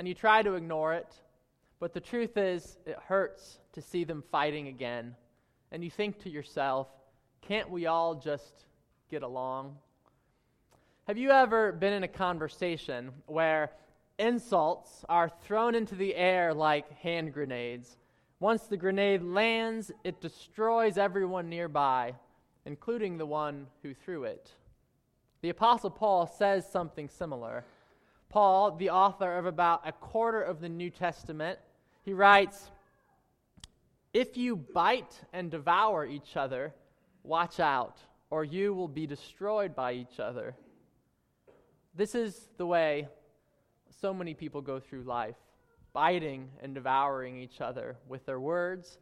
and you try to ignore it, but the truth is, it hurts to see them fighting again. And you think to yourself, can't we all just get along? Have you ever been in a conversation where insults are thrown into the air like hand grenades? Once the grenade lands, it destroys everyone nearby, including the one who threw it. The Apostle Paul says something similar. Paul, the author of about a quarter of the New Testament, he writes, If you bite and devour each other, watch out, or you will be destroyed by each other. This is the way so many people go through life, biting and devouring each other with their words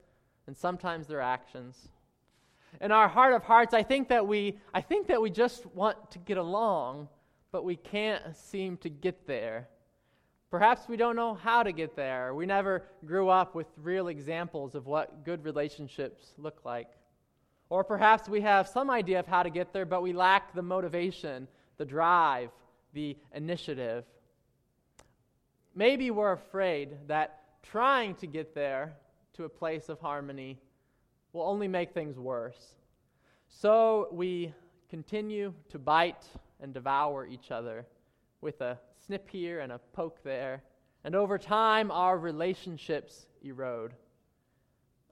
and sometimes their actions. In our heart of hearts, I think that we I think that we just want to get along, but we can't seem to get there. Perhaps we don't know how to get there. We never grew up with real examples of what good relationships look like. Or perhaps we have some idea of how to get there, but we lack the motivation, the drive, the initiative. Maybe we're afraid that trying to get there to a place of harmony will only make things worse. So we continue to bite and devour each other with a snip here and a poke there. And over time, our relationships erode.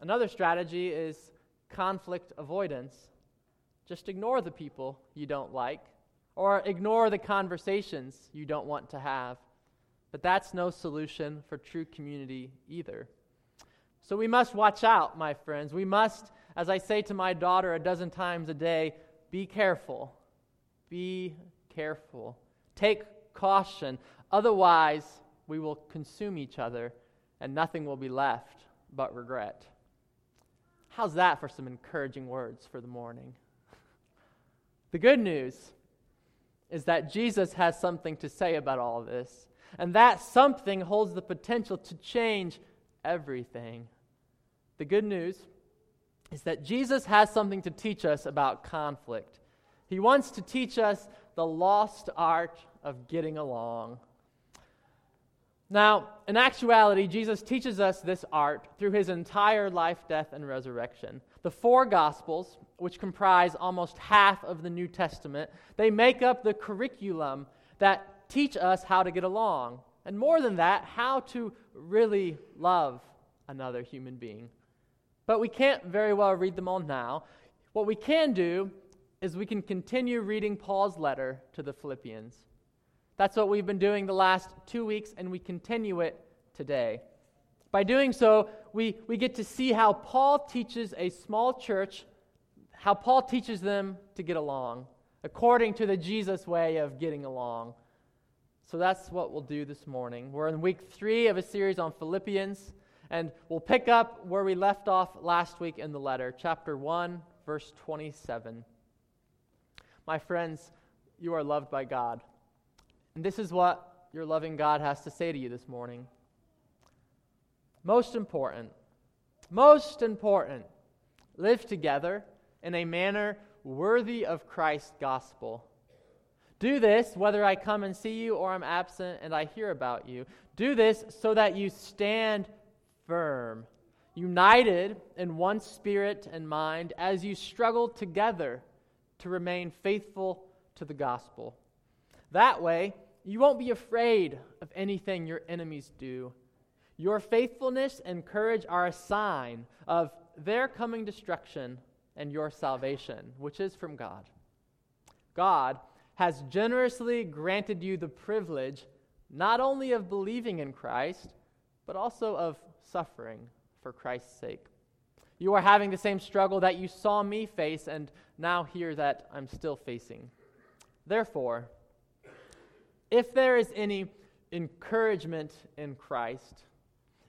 Another strategy is conflict avoidance. Just ignore the people you don't like, or ignore the conversations you don't want to have. But that's no solution for true community either. So we must watch out, my friends. We must, as I say to my daughter a dozen times a day, be careful. Be careful. Take caution. Otherwise, we will consume each other and nothing will be left but regret. How's that for some encouraging words for the morning? The good news is that Jesus has something to say about all of this, and that something holds the potential to change everything. The good news is that Jesus has something to teach us about conflict. He wants to teach us the lost art of getting along. Now, in actuality, Jesus teaches us this art through his entire life, death, and resurrection. The four Gospels, which comprise almost half of the New Testament, they make up the curriculum that teach us how to get along. And more than that, how to really love another human being. But we can't very well read them all now. What we can do is we can continue reading Paul's letter to the Philippians. That's what we've been doing the last two weeks, and we continue it today. By doing so, we, we get to see how Paul teaches a small church, how Paul teaches them to get along, according to the Jesus way of getting along. So that's what we'll do this morning. We're in week three of a series on Philippians, and we'll pick up where we left off last week in the letter, chapter 1, verse 27. My friends, you are loved by God. And this is what your loving God has to say to you this morning. Most important, most important, live together in a manner worthy of Christ's gospel. Do this whether I come and see you or I'm absent and I hear about you. Do this so that you stand firm, united in one spirit and mind as you struggle together to remain faithful to the gospel. That way, you won't be afraid of anything your enemies do. Your faithfulness and courage are a sign of their coming destruction and your salvation, which is from God. God has generously granted you the privilege not only of believing in Christ, but also of suffering for Christ's sake. You are having the same struggle that you saw me face and now hear that I'm still facing. Therefore, if there is any encouragement in Christ,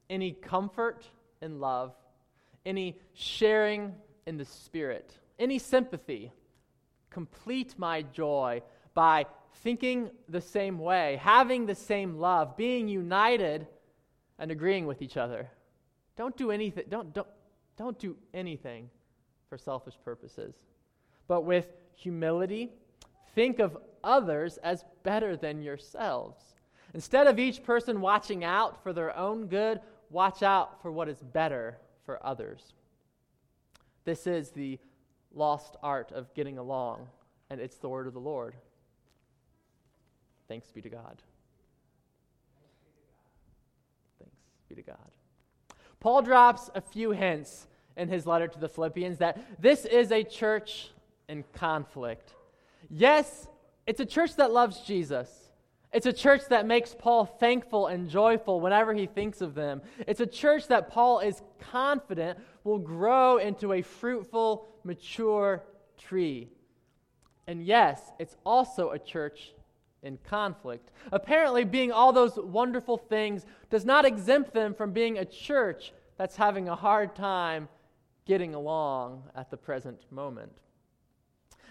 any comfort in love, any sharing in the Spirit, any sympathy, complete my joy by thinking the same way, having the same love, being united and agreeing with each other. Don't do anything, don't, don't, don't do anything for selfish purposes, but with humility, think of others as better than yourselves. Instead of each person watching out for their own good, watch out for what is better for others. This is the lost art of getting along, and it's the word of the Lord. Thanks be to God. Thanks be to God. Paul drops a few hints in his letter to the Philippians that this is a church in conflict. Yes, it's a church that loves Jesus. It's a church that makes Paul thankful and joyful whenever he thinks of them. It's a church that Paul is confident will grow into a fruitful, mature tree. And yes, it's also a church in conflict. Apparently, being all those wonderful things does not exempt them from being a church that's having a hard time getting along at the present moment.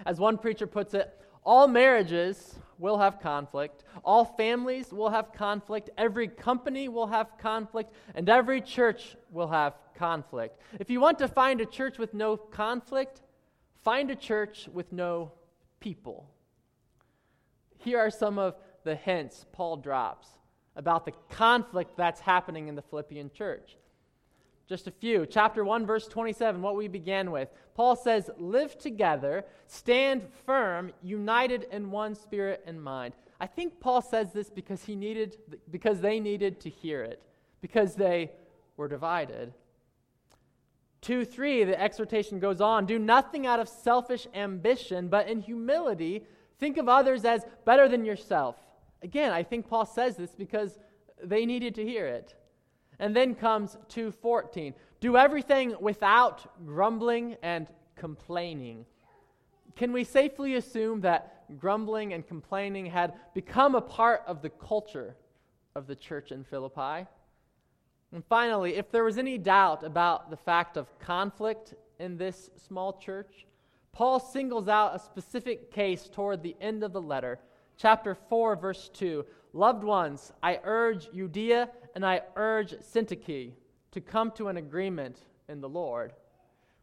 As one preacher puts it, all marriages will have conflict, all families will have conflict, every company will have conflict, and every church will have conflict. If you want to find a church with no conflict, find a church with no people. Here are some of the hints Paul drops about the conflict that's happening in the Philippian church. Just a few. Chapter 1, verse 27, what we began with. Paul says, Live together, stand firm, united in one spirit and mind. I think Paul says this because he needed because they needed to hear it, because they were divided. 2 3, the exhortation goes on do nothing out of selfish ambition, but in humility, think of others as better than yourself. Again, I think Paul says this because they needed to hear it. And then comes 2:14. Do everything without grumbling and complaining. Can we safely assume that grumbling and complaining had become a part of the culture of the church in Philippi? And finally, if there was any doubt about the fact of conflict in this small church, Paul singles out a specific case toward the end of the letter. Chapter 4, verse 2. Loved ones, I urge Euodia and I urge Syntyche to come to an agreement in the Lord.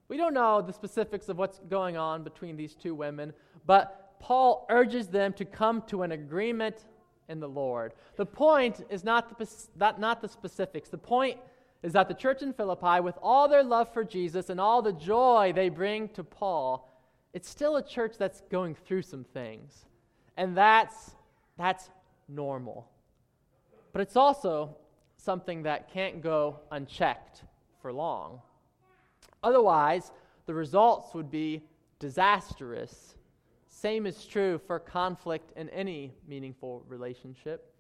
We don't know the specifics of what's going on between these two women, but Paul urges them to come to an agreement in the Lord. The point is not the, not the specifics. The point is that the church in Philippi, with all their love for Jesus and all the joy they bring to Paul, it's still a church that's going through some things. And that's, that's normal. But it's also something that can't go unchecked for long. Otherwise, the results would be disastrous. Same is true for conflict in any meaningful relationship.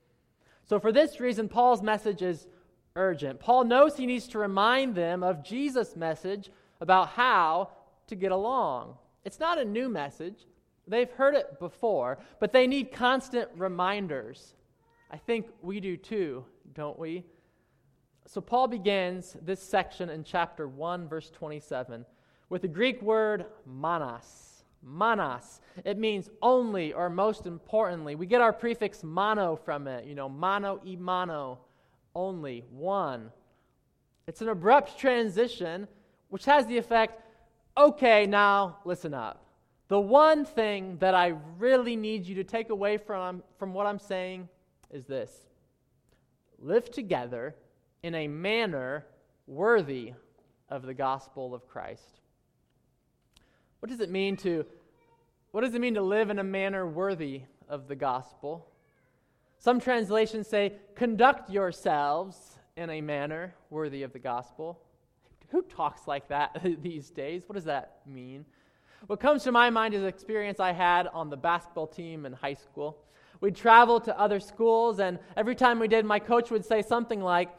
So, for this reason, Paul's message is urgent. Paul knows he needs to remind them of Jesus' message about how to get along. It's not a new message, they've heard it before, but they need constant reminders. I think we do too, don't we? So, Paul begins this section in chapter 1, verse 27, with the Greek word manas. Manas. It means only or most importantly. We get our prefix mono from it, you know, mono mono, only, one. It's an abrupt transition which has the effect okay, now listen up. The one thing that I really need you to take away from, from what I'm saying is this live together in a manner worthy of the gospel of Christ. What does it mean to what does it mean to live in a manner worthy of the gospel? Some translations say conduct yourselves in a manner worthy of the gospel. Who talks like that these days? What does that mean? What comes to my mind is an experience I had on the basketball team in high school. We'd travel to other schools, and every time we did, my coach would say something like,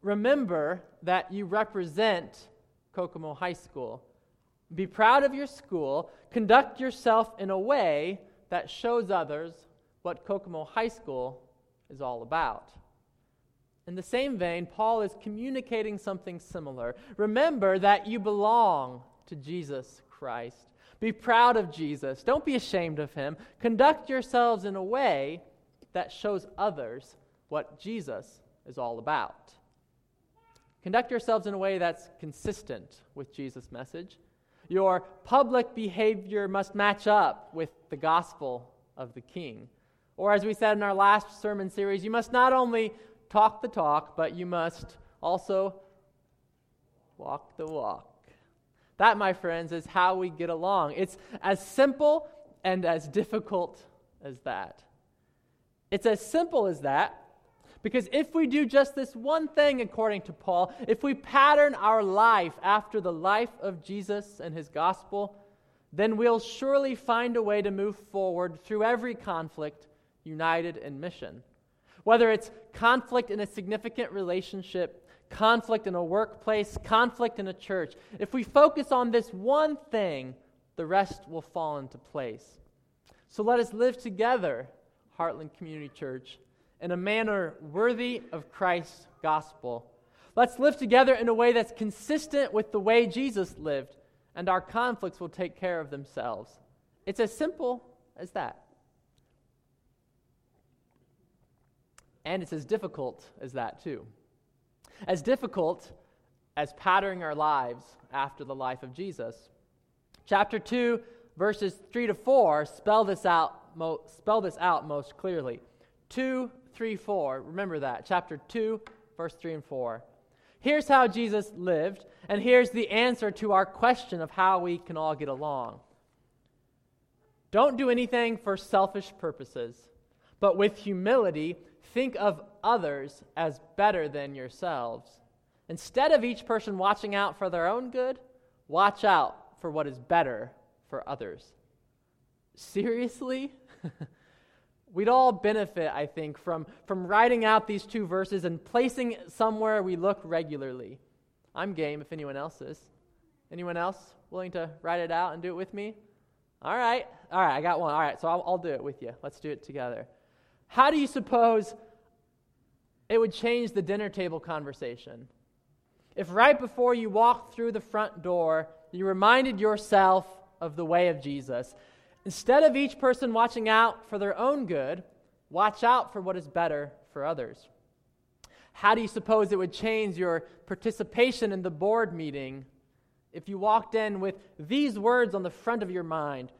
remember that you represent Kokomo High School. Be proud of your school. Conduct yourself in a way that shows others what Kokomo High School is all about. In the same vein, Paul is communicating something similar. Remember that you belong to Jesus Christ. Be proud of Jesus. Don't be ashamed of him. Conduct yourselves in a way that shows others what Jesus is all about. Conduct yourselves in a way that's consistent with Jesus' message. Your public behavior must match up with the gospel of the King. Or, as we said in our last sermon series, you must not only talk the talk, but you must also walk the walk. That, my friends, is how we get along. It's as simple and as difficult as that. It's as simple as that because if we do just this one thing, according to Paul, if we pattern our life after the life of Jesus and his gospel, then we'll surely find a way to move forward through every conflict united in mission. Whether it's conflict in a significant relationship, conflict in a workplace, conflict in a church, if we focus on this one thing, the rest will fall into place. So let us live together, Heartland Community Church, in a manner worthy of Christ's gospel. Let's live together in a way that's consistent with the way Jesus lived, and our conflicts will take care of themselves. It's as simple as that. And it's as difficult as that, too. As difficult as patterning our lives after the life of Jesus. Chapter 2, verses 3 to 4 spell this out, mo- spell this out most clearly. 2, 3, 4. Remember that. Chapter 2, verse 3 and 4. Here's how Jesus lived, and here's the answer to our question of how we can all get along. Don't do anything for selfish purposes, but with humility, think of others as better than yourselves. Instead of each person watching out for their own good, watch out for what is better for others. Seriously? We'd all benefit, I think, from, from writing out these two verses and placing it somewhere we look regularly. I'm game if anyone else is. Anyone else willing to write it out and do it with me? All right. All right, I got one. All right, so I'll, I'll do it with you. Let's do it together. How do you suppose it would change the dinner table conversation? If right before you walked through the front door, you reminded yourself of the way of Jesus, instead of each person watching out for their own good, watch out for what is better for others. How do you suppose it would change your participation in the board meeting if you walked in with these words on the front of your mind?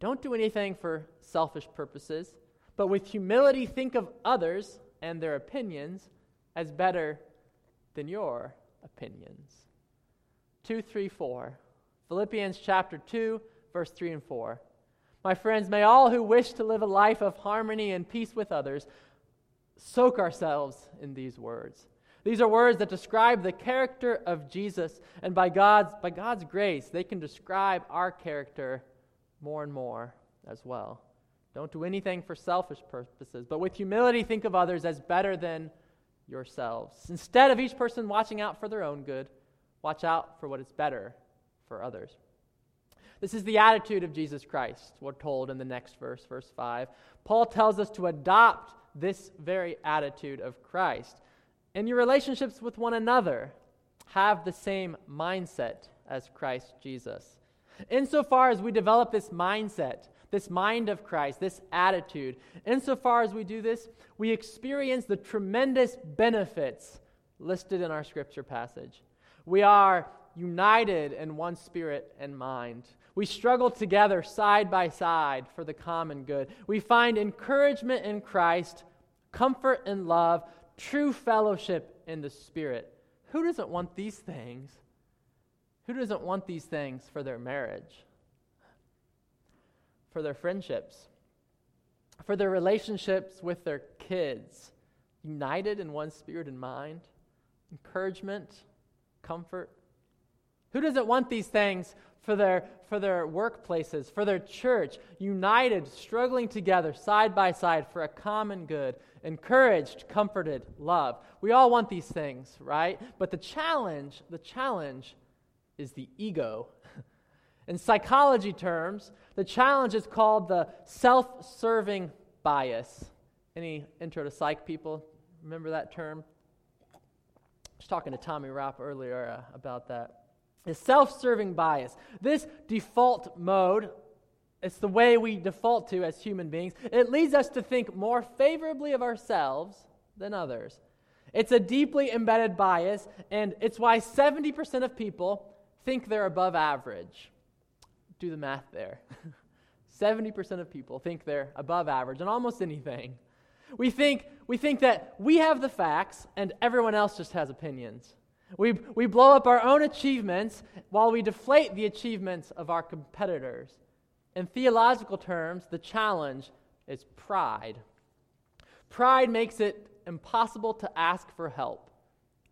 Don't do anything for selfish purposes but with humility think of others and their opinions as better than your opinions. 2, 3, 4. Philippians chapter 2, verse 3 and 4. My friends, may all who wish to live a life of harmony and peace with others soak ourselves in these words. These are words that describe the character of Jesus, and by God's, by God's grace, they can describe our character more and more as well. Don't do anything for selfish purposes, but with humility think of others as better than yourselves. Instead of each person watching out for their own good, watch out for what is better for others. This is the attitude of Jesus Christ, we're told in the next verse, verse 5. Paul tells us to adopt this very attitude of Christ. In your relationships with one another, have the same mindset as Christ Jesus. Insofar as we develop this mindset, this mind of Christ, this attitude. Insofar as we do this, we experience the tremendous benefits listed in our scripture passage. We are united in one spirit and mind. We struggle together side by side for the common good. We find encouragement in Christ, comfort in love, true fellowship in the Spirit. Who doesn't want these things? Who doesn't want these things for their marriage? For their friendships, for their relationships with their kids, united in one spirit and mind, encouragement, comfort. Who doesn't want these things for their, for their workplaces, for their church, united, struggling together, side by side for a common good, encouraged, comforted, loved? We all want these things, right? But the challenge, the challenge is the ego. In psychology terms, the challenge is called the self serving bias. Any intro to psych people remember that term? I was talking to Tommy Rapp earlier uh, about that. The self serving bias. This default mode, it's the way we default to as human beings, it leads us to think more favorably of ourselves than others. It's a deeply embedded bias, and it's why 70% of people think they're above average do the math there 70% of people think they're above average on almost anything. We think, we think that we have the facts and everyone else just has opinions. We, we blow up our own achievements while we deflate the achievements of our competitors. In theological terms, the challenge is pride. Pride makes it impossible to ask for help,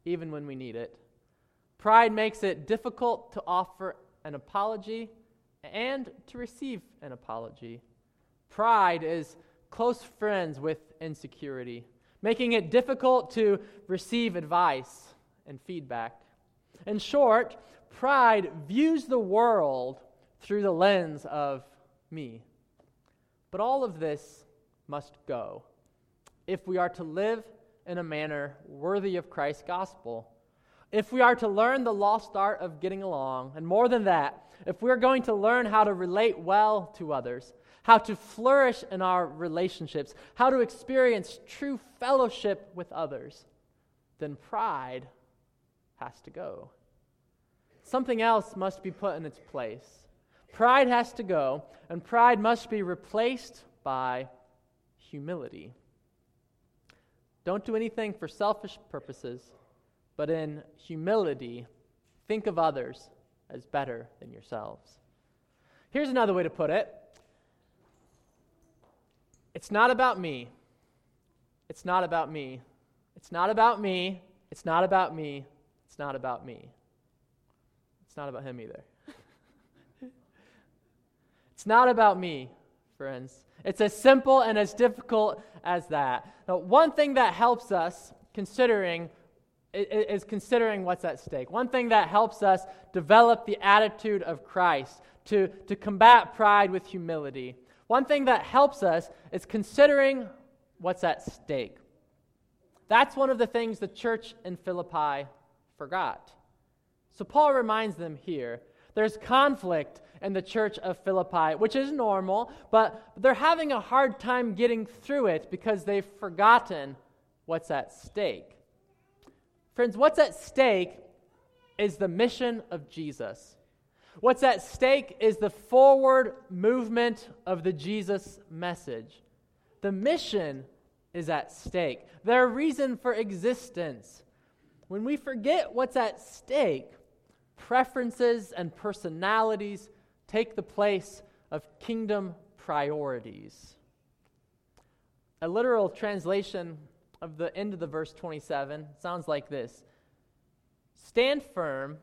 even when we need it. Pride makes it difficult to offer an apology and to receive an apology. Pride is close friends with insecurity, making it difficult to receive advice and feedback. In short, pride views the world through the lens of me. But all of this must go if we are to live in a manner worthy of Christ's gospel. If we are to learn the lost art of getting along, and more than that, if we're going to learn how to relate well to others, how to flourish in our relationships, how to experience true fellowship with others, then pride has to go. Something else must be put in its place. Pride has to go, and pride must be replaced by humility. Don't do anything for selfish purposes, but in humility, think of others as better than yourselves. Here's another way to put it it's not about me. It's not about me. It's not about me. It's not about me. It's not about me. It's not about him either. it's not about me, friends. It's as simple and as difficult as that. Now, one thing that helps us considering is considering what's at stake. One thing that helps us develop the attitude of Christ to, to combat pride with humility. One thing that helps us is considering what's at stake. That's one of the things the church in Philippi forgot. So Paul reminds them here there's conflict in the church of Philippi, which is normal, but they're having a hard time getting through it because they've forgotten what's at stake. Friends, what's at stake is the mission of Jesus. What's at stake is the forward movement of the Jesus message. The mission is at stake, their reason for existence. When we forget what's at stake, preferences and personalities take the place of kingdom priorities. A literal translation of the end of the verse 27 sounds like this Stand firm,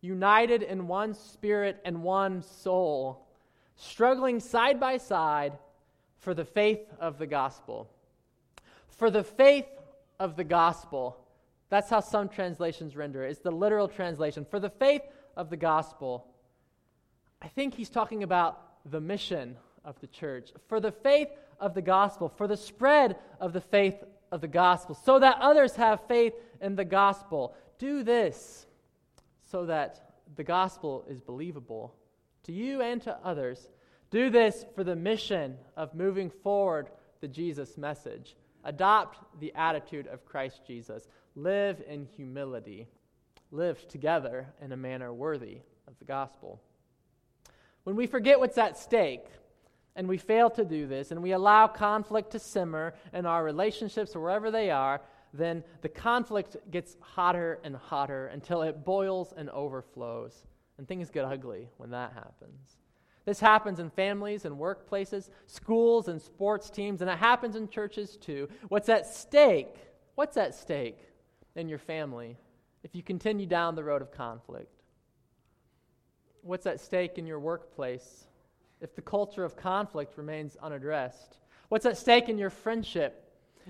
united in one spirit and one soul, struggling side by side for the faith of the gospel. For the faith of the gospel. That's how some translations render it. It's the literal translation. For the faith of the gospel. I think he's talking about the mission of the church. For the faith of the gospel, for the spread of the faith of the gospel, so that others have faith in the gospel. Do this so that the gospel is believable to you and to others. Do this for the mission of moving forward the Jesus message. Adopt the attitude of Christ Jesus. Live in humility. Live together in a manner worthy of the gospel. When we forget what's at stake, and we fail to do this, and we allow conflict to simmer in our relationships wherever they are, then the conflict gets hotter and hotter until it boils and overflows. And things get ugly when that happens. This happens in families and workplaces, schools and sports teams, and it happens in churches too. What's at stake? What's at stake in your family if you continue down the road of conflict? What's at stake in your workplace if the culture of conflict remains unaddressed? What's at stake in your friendship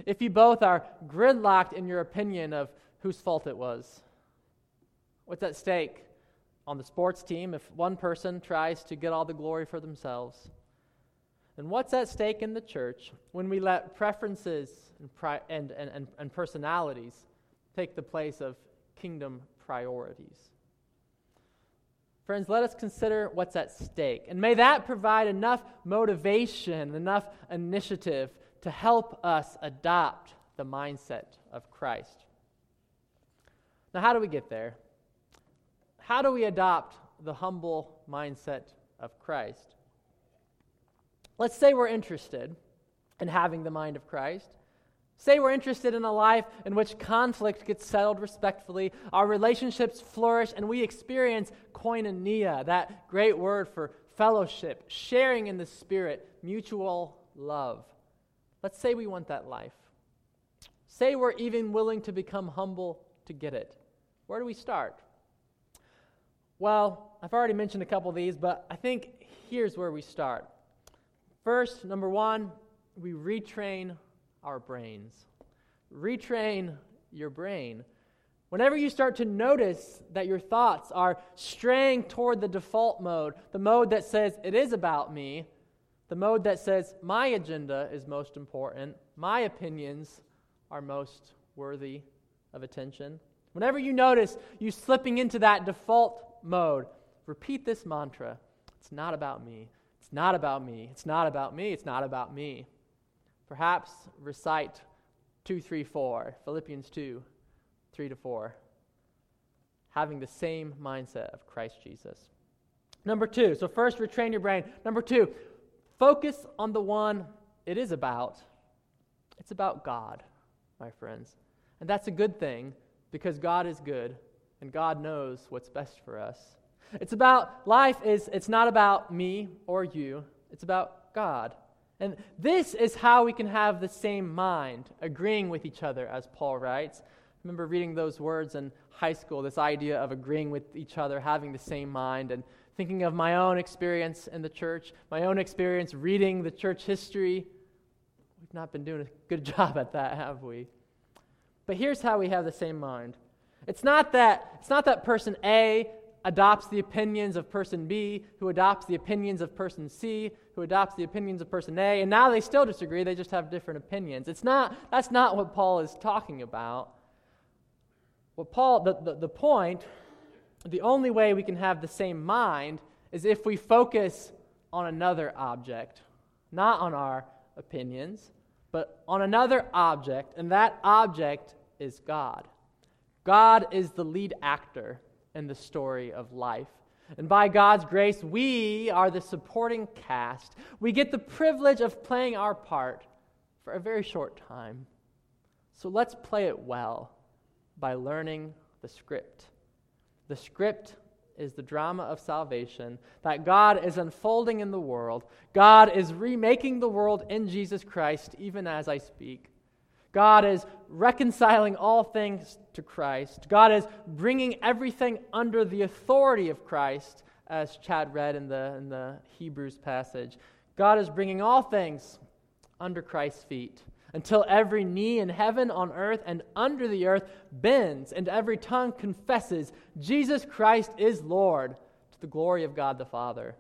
if you both are gridlocked in your opinion of whose fault it was? What's at stake on the sports team if one person tries to get all the glory for themselves? And what's at stake in the church when we let preferences and, pri- and, and, and, and personalities take the place of kingdom priorities? Friends, let us consider what's at stake. And may that provide enough motivation, enough initiative to help us adopt the mindset of Christ. Now, how do we get there? How do we adopt the humble mindset of Christ? let's say we're interested in having the mind of Christ. Say we're interested in a life in which conflict gets settled respectfully, our relationships flourish, and we experience koinonia, that great word for fellowship, sharing in the Spirit, mutual love. Let's say we want that life. Say we're even willing to become humble to get it. Where do we start? Well, I've already mentioned a couple of these, but I think here's where we start. First, number one, we retrain our brains. Retrain your brain. Whenever you start to notice that your thoughts are straying toward the default mode, the mode that says it is about me, the mode that says my agenda is most important, my opinions are most worthy of attention. Whenever you notice you slipping into that default mode, repeat this mantra It's not about me. It's not about me. It's not about me. It's not about me. Perhaps recite 2, 3, 4, Philippians 2, 3 to 4, having the same mindset of Christ Jesus. Number two, so first, retrain your brain. Number two, focus on the one it is about. It's about God, my friends. And that's a good thing because God is good and God knows what's best for us. It's about life is it's not about me or you. It's about God. And this is how we can have the same mind, agreeing with each other, as Paul writes. I remember reading those words in high school, this idea of agreeing with each other, having the same mind, and thinking of my own experience in the church, my own experience reading the church history. We've not been doing a good job at that, have we? But here's how we have the same mind. It's not that, it's not that person A adopts the opinions of person B, who adopts the opinions of person C, who adopts the opinions of person A, and now they still disagree, they just have different opinions. It's not, that's not what Paul is talking about. What Paul, the, the, the point, the only way we can have the same mind is if we focus on another object, not on our opinions, but on another object, and that object is God. God is the lead actor in the story of life. And by God's grace, we are the supporting cast. We get the privilege of playing our part for a very short time. So let's play it well by learning the script. The script is the drama of salvation that God is unfolding in the world. God is remaking the world in Jesus Christ, even as I speak. God is reconciling all things to Christ. God is bringing everything under the authority of Christ, as Chad read in the, in the Hebrews passage. God is bringing all things under Christ's feet until every knee in heaven, on earth, and under the earth bends, and every tongue confesses Jesus Christ is Lord to the glory of God the Father.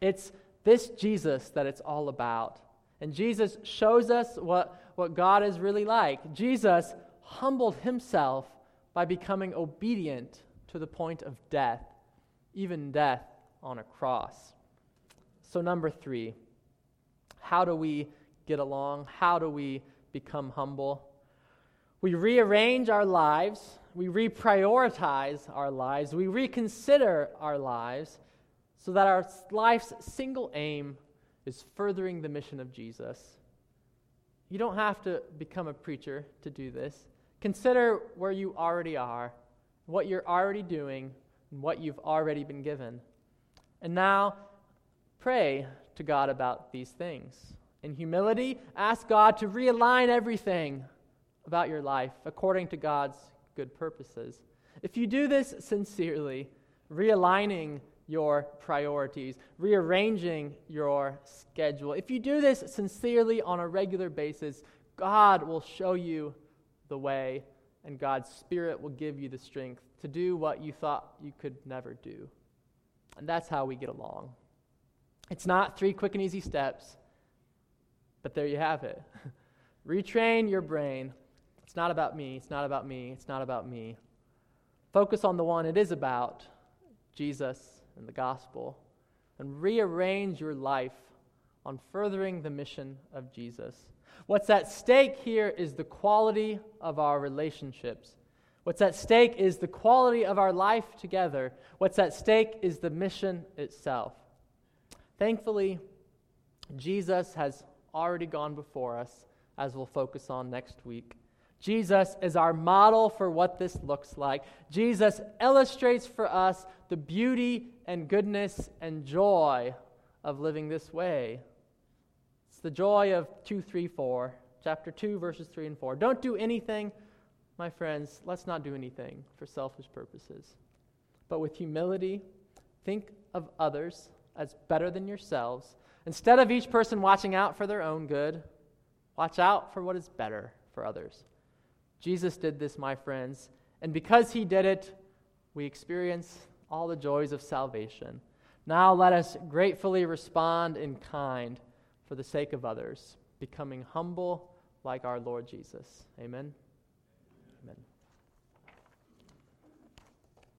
It's this Jesus that it's all about. And Jesus shows us what what God is really like. Jesus humbled himself by becoming obedient to the point of death, even death on a cross. So, number three, how do we get along? How do we become humble? We rearrange our lives, we reprioritize our lives, we reconsider our lives so that our life's single aim is furthering the mission of Jesus. You don't have to become a preacher to do this. Consider where you already are, what you're already doing, and what you've already been given. And now, pray to God about these things. In humility, ask God to realign everything about your life according to God's good purposes. If you do this sincerely, realigning your priorities, rearranging your schedule. If you do this sincerely on a regular basis, God will show you the way, and God's Spirit will give you the strength to do what you thought you could never do. And that's how we get along. It's not three quick and easy steps, but there you have it. Retrain your brain. It's not about me. It's not about me. It's not about me. Focus on the one it is about Jesus and the gospel and rearrange your life on furthering the mission of Jesus. What's at stake here is the quality of our relationships. What's at stake is the quality of our life together. What's at stake is the mission itself. Thankfully, Jesus has already gone before us, as we'll focus on next week. Jesus is our model for what this looks like. Jesus illustrates for us the beauty and goodness and joy of living this way. It's the joy of 2, 3, 4, chapter 2, verses 3 and 4. Don't do anything, my friends, let's not do anything for selfish purposes. But with humility, think of others as better than yourselves. Instead of each person watching out for their own good, watch out for what is better for others. Jesus did this, my friends, and because he did it, we experience all the joys of salvation. Now let us gratefully respond in kind for the sake of others, becoming humble like our Lord Jesus. Amen.